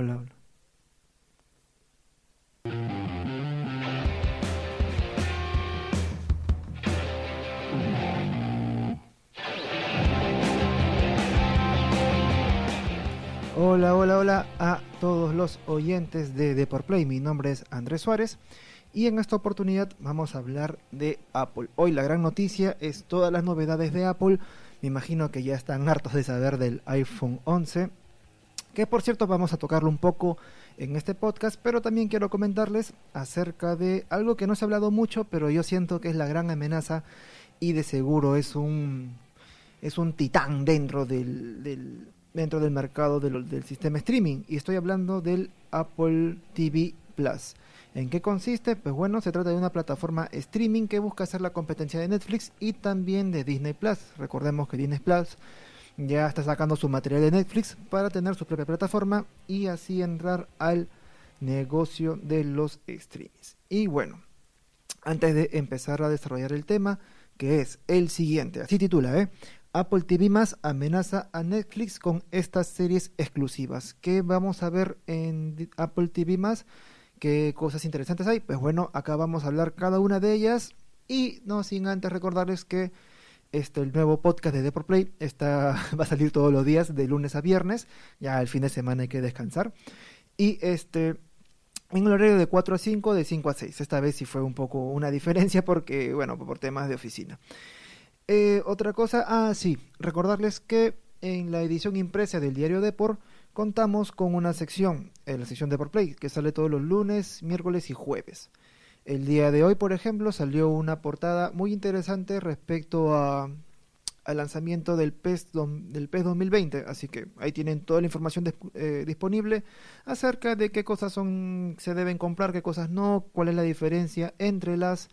Hola, hola. Hola, hola, a todos los oyentes de Deportplay. Mi nombre es Andrés Suárez y en esta oportunidad vamos a hablar de Apple. Hoy la gran noticia es todas las novedades de Apple. Me imagino que ya están hartos de saber del iPhone 11, que por cierto vamos a tocarlo un poco en este podcast, pero también quiero comentarles acerca de algo que no se ha hablado mucho, pero yo siento que es la gran amenaza y de seguro es un es un titán dentro del, dentro del mercado del, del sistema streaming y estoy hablando del Apple TV Plus. ¿En qué consiste? Pues bueno, se trata de una plataforma streaming que busca hacer la competencia de Netflix y también de Disney Plus. Recordemos que Disney Plus ya está sacando su material de Netflix para tener su propia plataforma y así entrar al negocio de los streamings. Y bueno, antes de empezar a desarrollar el tema, que es el siguiente, así titula, ¿eh? Apple TV más amenaza a Netflix con estas series exclusivas. ¿Qué vamos a ver en Apple TV más? ¿Qué cosas interesantes hay? Pues bueno, acá vamos a hablar cada una de ellas y no sin antes recordarles que este el nuevo podcast de Deport Play está va a salir todos los días de lunes a viernes, ya el fin de semana hay que descansar y este en el horario de 4 a 5, de 5 a 6. Esta vez sí fue un poco una diferencia porque, bueno, por temas de oficina. Eh, otra cosa, ah, sí, recordarles que en la edición impresa del diario Deport contamos con una sección, eh, la sección Deport Play, que sale todos los lunes, miércoles y jueves. El día de hoy, por ejemplo, salió una portada muy interesante respecto a, al lanzamiento del PES, del PES 2020, así que ahí tienen toda la información eh, disponible acerca de qué cosas son se deben comprar, qué cosas no, cuál es la diferencia entre las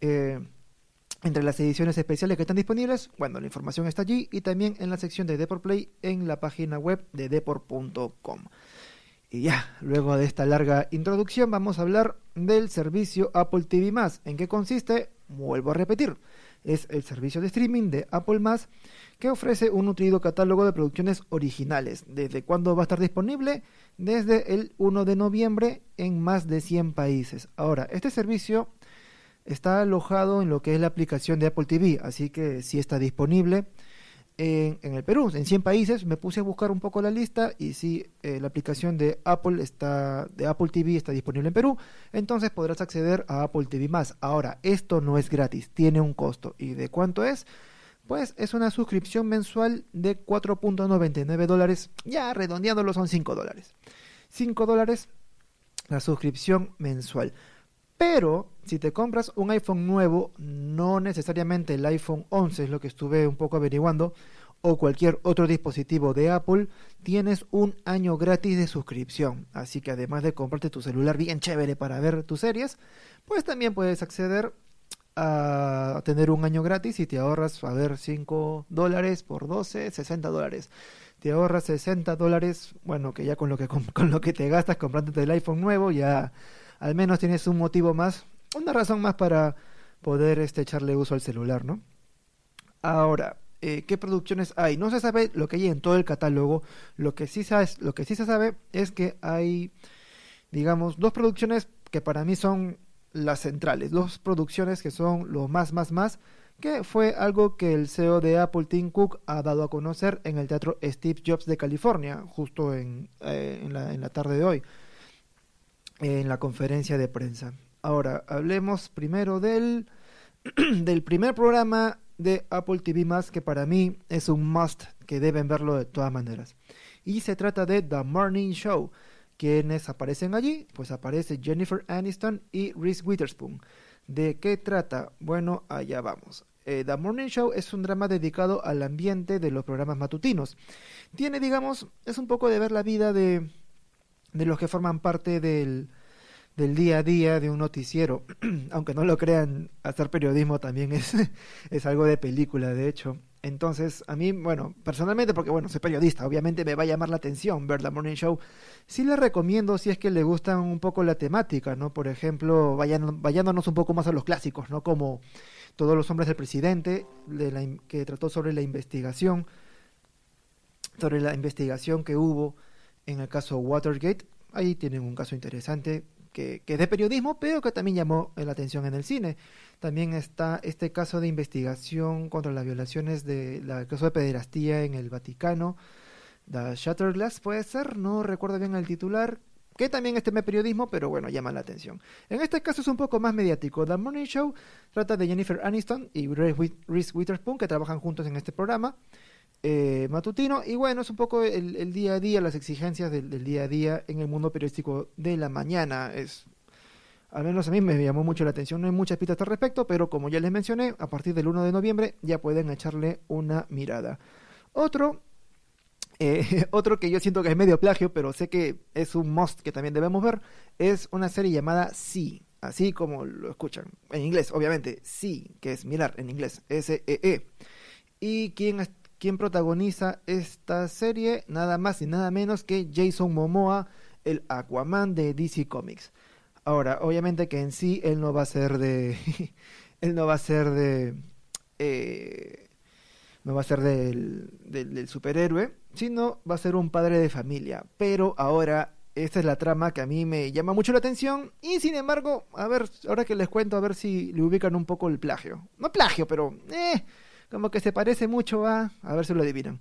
eh, entre las ediciones especiales que están disponibles, bueno, la información está allí y también en la sección de Deport Play en la página web de deport.com. Y ya, luego de esta larga introducción vamos a hablar del servicio Apple TV+. ¿En qué consiste? Vuelvo a repetir. Es el servicio de streaming de Apple+, que ofrece un nutrido catálogo de producciones originales. ¿Desde cuándo va a estar disponible? Desde el 1 de noviembre en más de 100 países. Ahora, este servicio está alojado en lo que es la aplicación de Apple TV, así que sí está disponible en, el Perú, en 100 países. Me puse a buscar un poco la lista y sí, eh, la aplicación de Apple está de Apple TV está disponible en Perú, entonces podrás acceder a Apple TV. Ahora, esto no es gratis, tiene un costo. ¿Y de cuánto es? Pues es una suscripción mensual de 4.99 dólares, ya redondeándolo son 5 dólares. 5 dólares la suscripción mensual. Pero si te compras un iPhone nuevo, no necesariamente el iPhone 11 es lo que estuve un poco averiguando, o cualquier otro dispositivo de Apple, tienes un año gratis de suscripción. Así que además de comprarte tu celular bien chévere para ver tus series, pues también puedes acceder a tener un año gratis y te ahorras, a ver, 5 dólares por 12, 60 dólares. Te ahorras 60 dólares, bueno, que ya con lo que, con lo que te gastas comprándote el iPhone nuevo, ya al menos tienes un motivo más, una razón más para poder este, echarle uso al celular, ¿no? Ahora, eh, ¿qué producciones hay? No se sabe lo que hay en todo el catálogo. Lo que sí, sabes, lo que sí se sabe es que hay, digamos, dos producciones que para mí son las centrales, dos producciones que son lo más, más, más, que fue algo que el CEO de Apple, Tim Cook, ha dado a conocer en el teatro Steve Jobs de California, justo en, eh, en, la, en la tarde de hoy en la conferencia de prensa. Ahora, hablemos primero del, del primer programa de Apple TV que para mí es un must que deben verlo de todas maneras. Y se trata de The Morning Show. ¿Quiénes aparecen allí? Pues aparece Jennifer Aniston y Reese Witherspoon. ¿De qué trata? Bueno, allá vamos. Eh, The Morning Show es un drama dedicado al ambiente de los programas matutinos. Tiene, digamos, es un poco de ver la vida de, de los que forman parte del, del día a día de un noticiero. Aunque no lo crean, hacer periodismo también es, es algo de película, de hecho. Entonces, a mí, bueno, personalmente, porque bueno, soy periodista, obviamente me va a llamar la atención ver la Morning Show. Sí le recomiendo si es que le gustan un poco la temática, ¿no? Por ejemplo, vayan, vayándonos un poco más a los clásicos, ¿no? Como Todos los hombres del presidente, de la, que trató sobre la investigación, sobre la investigación que hubo En el caso Watergate, ahí tienen un caso interesante que, es de periodismo, pero que también llamó la atención en el cine. También está este caso de investigación contra las violaciones de la caso de pederastía en el Vaticano. The Shutterglass puede ser, no recuerdo bien el titular, que también es tema de periodismo, pero bueno, llama la atención. En este caso es un poco más mediático. The Morning Show trata de Jennifer Aniston y Reese Witherspoon, que trabajan juntos en este programa eh, matutino. Y bueno, es un poco el, día a día, las exigencias del, día a día en el mundo periodístico de la mañana. Es al menos a mí me llamó mucho la atención, no hay muchas pistas al respecto, pero como ya les mencioné, a partir del 1 de noviembre ya pueden echarle una mirada. Otro, eh, otro que yo siento que es medio plagio, pero sé que es un must que también debemos ver, es una serie llamada Sí, así como lo escuchan, en inglés, obviamente, Sí, que es mirar en inglés, S-E-E. -E. ¿Y quién, quién protagoniza esta serie? Nada más y nada menos que Jason Momoa, el Aquaman de DC Comics. Ahora, obviamente que en sí él no va a ser de. él no va a ser de. Eh, no va a ser del, del, superhéroe, sino va a ser un padre de familia. Pero ahora, esta es la trama que a mí me llama mucho la atención. Y sin embargo, a ver, ahora que les cuento, a ver si le ubican un poco el plagio. No plagio, pero. Eh, como que se parece mucho a. A ver si lo adivinan.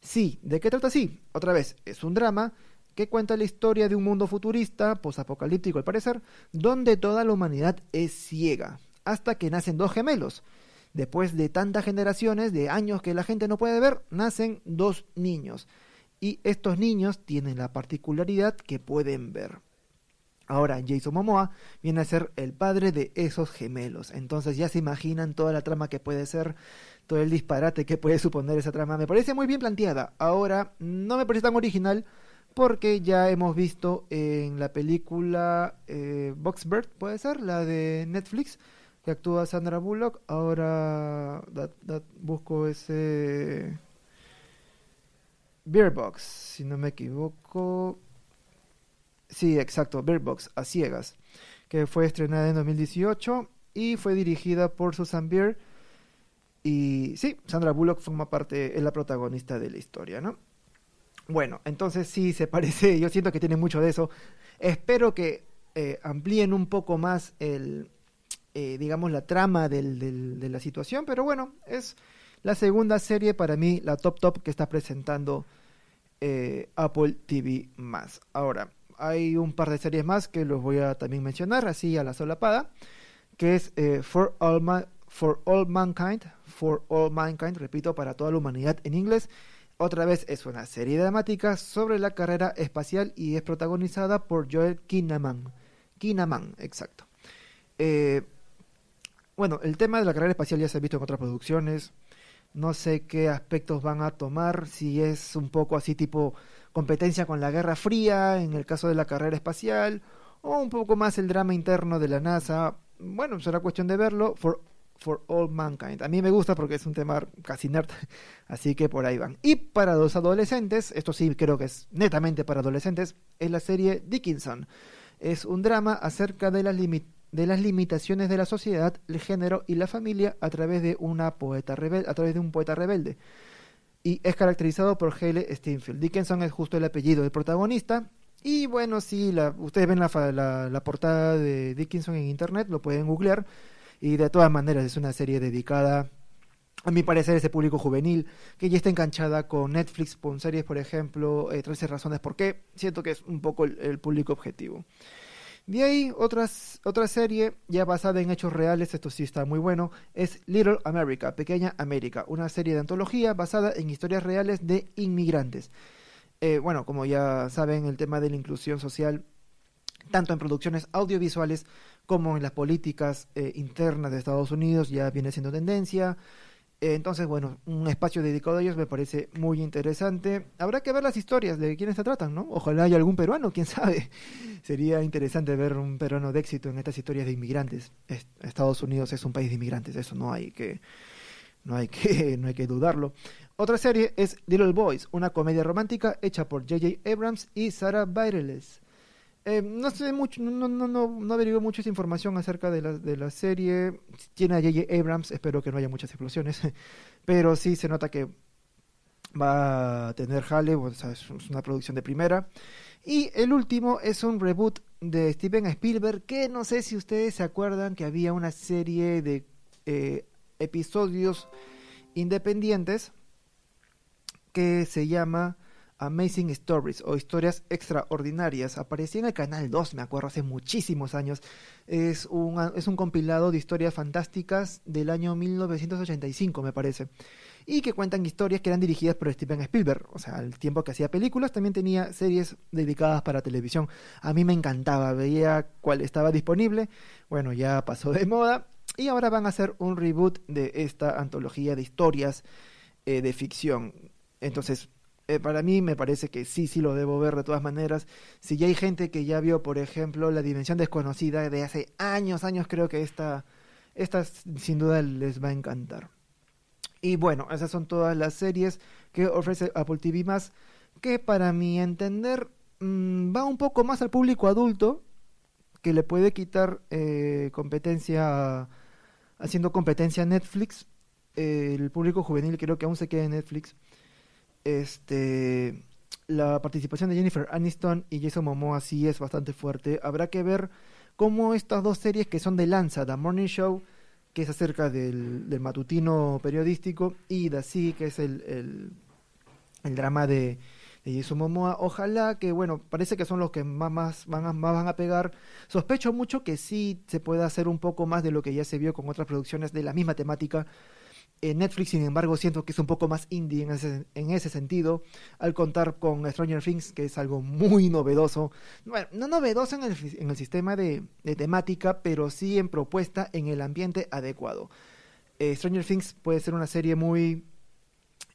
Sí, ¿de qué trata así? Otra vez, es un drama que cuenta la historia de un mundo futurista, posapocalíptico al parecer, donde toda la humanidad es ciega, hasta que nacen dos gemelos. Después de tantas generaciones, de años que la gente no puede ver, nacen dos niños. Y estos niños tienen la particularidad que pueden ver. Ahora, Jason Momoa viene a ser el padre de esos gemelos. Entonces ya se imaginan toda la trama que puede ser, todo el disparate que puede suponer esa trama. Me parece muy bien planteada. Ahora, no me parece tan original, porque ya hemos visto en la película eh, Boxbird, puede ser, la de Netflix, que actúa Sandra Bullock. Ahora busco ese Beer Box, si no me equivoco. Sí, exacto, Beer Box, a ciegas, que fue estrenada en 2018 y fue dirigida por Susan Beer. Y sí, Sandra Bullock forma parte, es la protagonista de la historia, ¿no? Bueno, entonces sí se parece, yo siento que tiene mucho de eso. Espero que eh, amplíen un poco más el, eh, digamos, la trama de la situación, pero bueno, es la segunda serie para mí, la top top que está presentando eh, Apple TV más. Ahora, hay un par de series más que los voy a también mencionar, así a la solapada, que es For, All For All Mankind, For All Mankind, repito, para toda la humanidad en inglés otra vez es una serie dramática sobre la carrera espacial y es protagonizada por Joel Kinnaman. Kinnaman, exacto. Eh, bueno, el tema de la carrera espacial ya se ha visto en otras producciones. No sé qué aspectos van a tomar, si es un poco así tipo competencia con la Guerra Fría en el caso de la carrera espacial, o un poco más el drama interno de la NASA. Bueno, será cuestión de verlo. For for All Mankind. A mí me gusta porque es un tema casi nerd, así que por ahí van. Y para los adolescentes, esto sí creo que es netamente para adolescentes, es la serie Dickinson. Es un drama acerca de las, de las limitaciones de la sociedad, el género y la familia a través de una poeta rebelde, a través de un poeta rebelde. Y es caracterizado por Haley Steinfeld. Dickinson es justo el apellido del protagonista. Y bueno, si la, ustedes ven la, la portada de Dickinson en internet, lo pueden googlear y de todas maneras es una serie dedicada, a mi parecer, a ese público juvenil que ya está enganchada con Netflix, con series, por ejemplo, eh, 13 razones por qué. Siento que es un poco el, público objetivo. De ahí, otras, otra serie ya basada en hechos reales, esto sí está muy bueno, es Little America, Pequeña América, una serie de antología basada en historias reales de inmigrantes. Eh, bueno, como ya saben, el tema de la inclusión social, tanto en producciones audiovisuales como en las políticas eh, internas de Estados Unidos ya viene siendo tendencia. Entonces, bueno, un espacio dedicado a ellos me parece muy interesante. Habrá que ver las historias de quiénes se tratan, ¿no? Ojalá haya algún peruano, quién sabe. Sería interesante ver un peruano de éxito en estas historias de inmigrantes. Estados Unidos es un país de inmigrantes, eso no hay que no hay que no hay que dudarlo. Otra serie es Little Boys, una comedia romántica hecha por J.J. Abrams y Sarah Bareilles. Eh, no sé mucho, no, no, no, no averigué mucha información acerca de la, de la serie. Tiene a J.J. Abrams, espero que no haya muchas explosiones. Pero sí se nota que va a tener Hale, es una producción de primera. Y el último es un reboot de Steven Spielberg, que no sé si ustedes se acuerdan que había una serie de eh, episodios independientes que se llama Amazing Stories o Historias Extraordinarias. Aparecía en el canal 2, me acuerdo, hace muchísimos años. Es un, es un compilado de historias fantásticas del año 1985, me parece. Y que cuentan historias que eran dirigidas por Steven Spielberg. O sea, al tiempo que hacía películas, también tenía series dedicadas para televisión. A mí me encantaba, veía cuál estaba disponible. Bueno, ya pasó de moda. Y ahora van a hacer un reboot de esta antología de historias eh, de ficción. Entonces, eh, para mí me parece que sí, sí lo debo ver de todas maneras. Si ya hay gente que ya vio, por ejemplo, La Dimensión Desconocida de hace años, años, creo que esta, sin duda les va a encantar. Y bueno, esas son todas las series que ofrece Apple TV más, que para mi entender mm, va un poco más al público adulto, que le puede quitar eh, competencia, haciendo competencia a Netflix. el público juvenil creo que aún se queda en Netflix este la participación de Jennifer Aniston y Jason Momoa sí es bastante fuerte. Habrá que ver cómo estas dos series que son de Lanza, The Morning Show, que es acerca del, matutino periodístico, y The Sea, que es el, el, drama de, de, Jason Momoa. Ojalá que, bueno, parece que son los que más, más, van a, más van a pegar. Sospecho mucho que sí se pueda hacer un poco más de lo que ya se vio con otras producciones de la misma temática Netflix, sin embargo, siento que es un poco más indie en ese, en ese sentido, al contar con Stranger Things, que es algo muy novedoso. Bueno, no novedoso en el, sistema de, temática, pero sí en propuesta en el ambiente adecuado. Eh, Stranger Things puede ser una serie muy...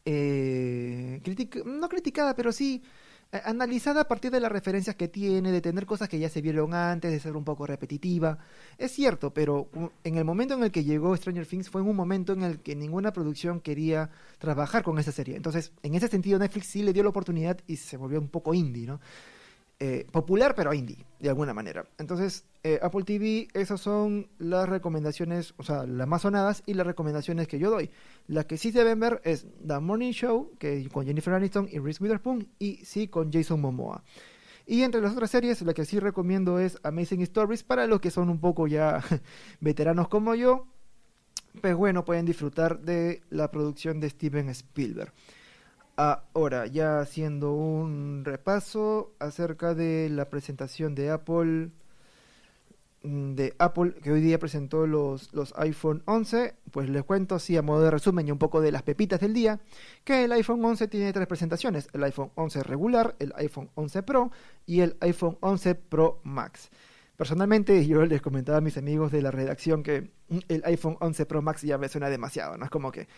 Eh, no criticada, pero sí eh, analizada a partir de las referencias que tiene, de tener cosas que ya se vieron antes, de ser un poco repetitiva. Es cierto, pero en el momento en el que llegó Stranger Things fue en un momento en el que ninguna producción quería trabajar con esa serie. Entonces, en ese sentido, Netflix sí le dio la oportunidad y se volvió un poco indie, ¿no? Eh, popular pero indie, de alguna manera. Entonces, eh, Apple TV, esas son las recomendaciones, o sea, las más sonadas y las recomendaciones que yo doy. La que sí deben ver es The Morning Show, que con Jennifer Aniston y Reese Witherspoon, y sí con Jason Momoa. Y entre las otras series, la que sí recomiendo es Amazing Stories, para los que son un poco ya veteranos como yo. Pues bueno, pueden disfrutar de la producción de Steven Spielberg. Ahora, ya haciendo un repaso acerca de la presentación de Apple, mm, de Apple que hoy día presentó los, los iPhone 11, pues les cuento así a modo de resumen y un poco de las pepitas del día, que el iPhone 11 tiene tres presentaciones, el iPhone 11 regular, el iPhone 11 Pro y el iPhone 11 Pro Max. Personalmente, yo les comentaba a mis amigos de la redacción que el iPhone 11 Pro Max ya me suena demasiado, ¿no? Es como que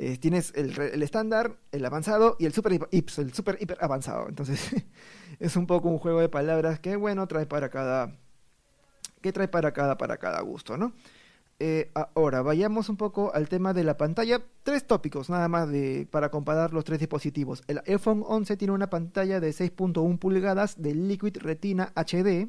eh, tienes el estándar, el, avanzado y el super, el super hiper avanzado. Entonces, es un poco un juego de palabras que, bueno, trae para cada, que trae para cada, para cada gusto, ¿no? Eh, ahora, vayamos un poco al tema de la pantalla. Tres tópicos nada más de, para comparar los tres dispositivos. El iPhone 11 tiene una pantalla de 6.1 pulgadas de Liquid Retina HD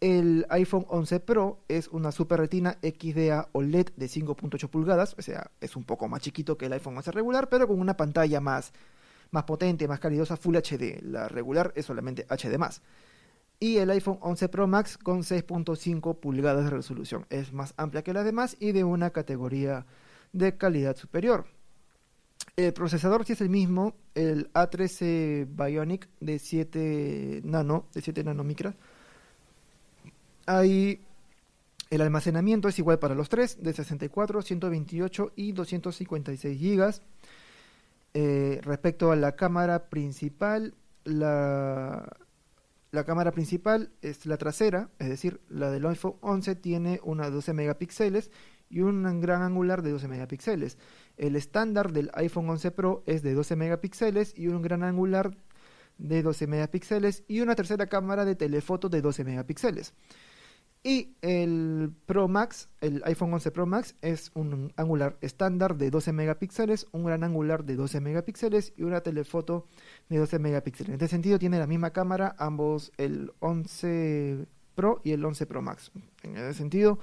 el iPhone 11 Pro es una Super Retina XDA OLED de 5.8 pulgadas, o sea, es un poco más chiquito que el iPhone 11 regular, pero con una pantalla más, más potente, más calidosa, Full HD. La regular es solamente HD+. Y el iPhone 11 Pro Max con 6.5 pulgadas de resolución. Es más amplia que las demás y de una categoría de calidad superior. El procesador sí es el mismo, el A13 Bionic de 7 nano, de 7 nanomicras Ahí el almacenamiento es igual para los tres, de 64, 128 y 256 gigas. Eh, respecto a la cámara principal, la, la cámara principal es la trasera, es decir, la del iPhone 11 tiene una 12 megapíxeles y un gran angular de 12 megapíxeles. El estándar del iPhone 11 Pro es de 12 megapíxeles y un gran angular de 12 megapíxeles y una tercera cámara de telefoto de 12 megapíxeles. Y el Pro Max, el iPhone 11 Pro Max, es un angular estándar de 12 megapíxeles, un gran angular de 12 megapíxeles y una telefoto de 12 megapíxeles. En este sentido tiene la misma cámara, ambos el 11 Pro y el 11 Pro Max. En ese sentido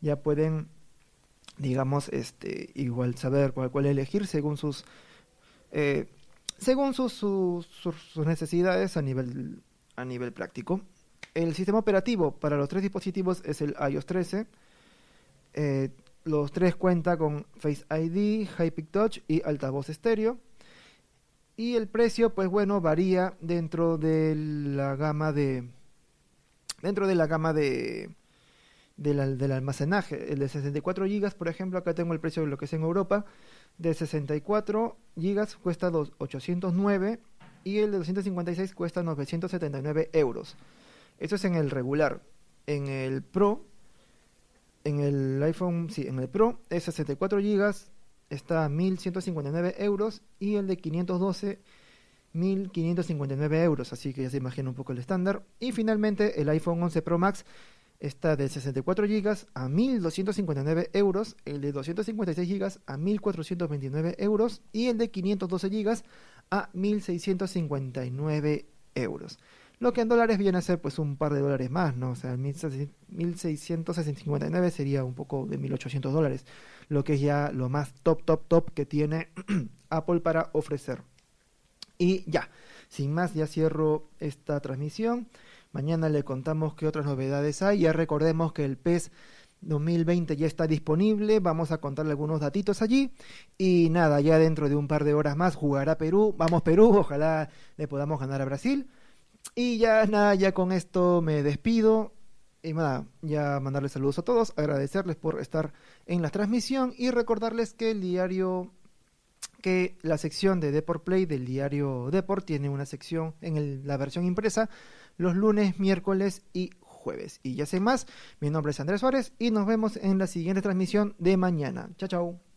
ya pueden, digamos, este, igual saber cuál, cuál elegir según sus... Eh, según sus, sus, sus necesidades a nivel, a nivel práctico. El sistema operativo para los tres dispositivos es el iOS 13. Eh, los tres cuenta con Face ID, High Touch y altavoz estéreo. Y el precio, pues bueno, varía dentro de la gama de. Dentro de la gama de. del almacenaje. El de 64 GB, por ejemplo, acá tengo el precio de lo que es en Europa. De 64 GB cuesta 809 y el de 256 cuesta 979 euros. Eso es en el regular. En el Pro, en el iPhone, sí, en el Pro es 64 GB, está a 1159 euros y el de 512 1559 euros, así que ya se imagina un poco el estándar. Y finalmente el iPhone 11 Pro Max está de 64 GB a 1259 euros, el de 256 GB a 1429 euros y el de 512 GB a 1659 euros. Lo que en dólares viene a ser pues un par de dólares más, ¿no? O sea, 1659 sería un poco de 1800 dólares, lo que es ya lo más top, top, top que tiene Apple para ofrecer. Y ya, sin más, ya cierro esta transmisión. Mañana le contamos qué otras novedades hay. Ya recordemos que el PES 2020 ya está disponible. Vamos a contarle algunos datitos allí. Y nada, ya dentro de un par de horas más jugará Perú. Vamos Perú, ojalá le podamos ganar a Brasil. Y ya nada, ya con esto me despido. Y nada, ya mandarles saludos a todos, agradecerles por estar en la transmisión y recordarles que el diario, que la sección de Deport Play del diario Deport tiene una sección en la versión impresa los lunes, miércoles y jueves. Y ya sé más, mi nombre es Andrés Suárez y nos vemos en la siguiente transmisión de mañana. Chao, chao.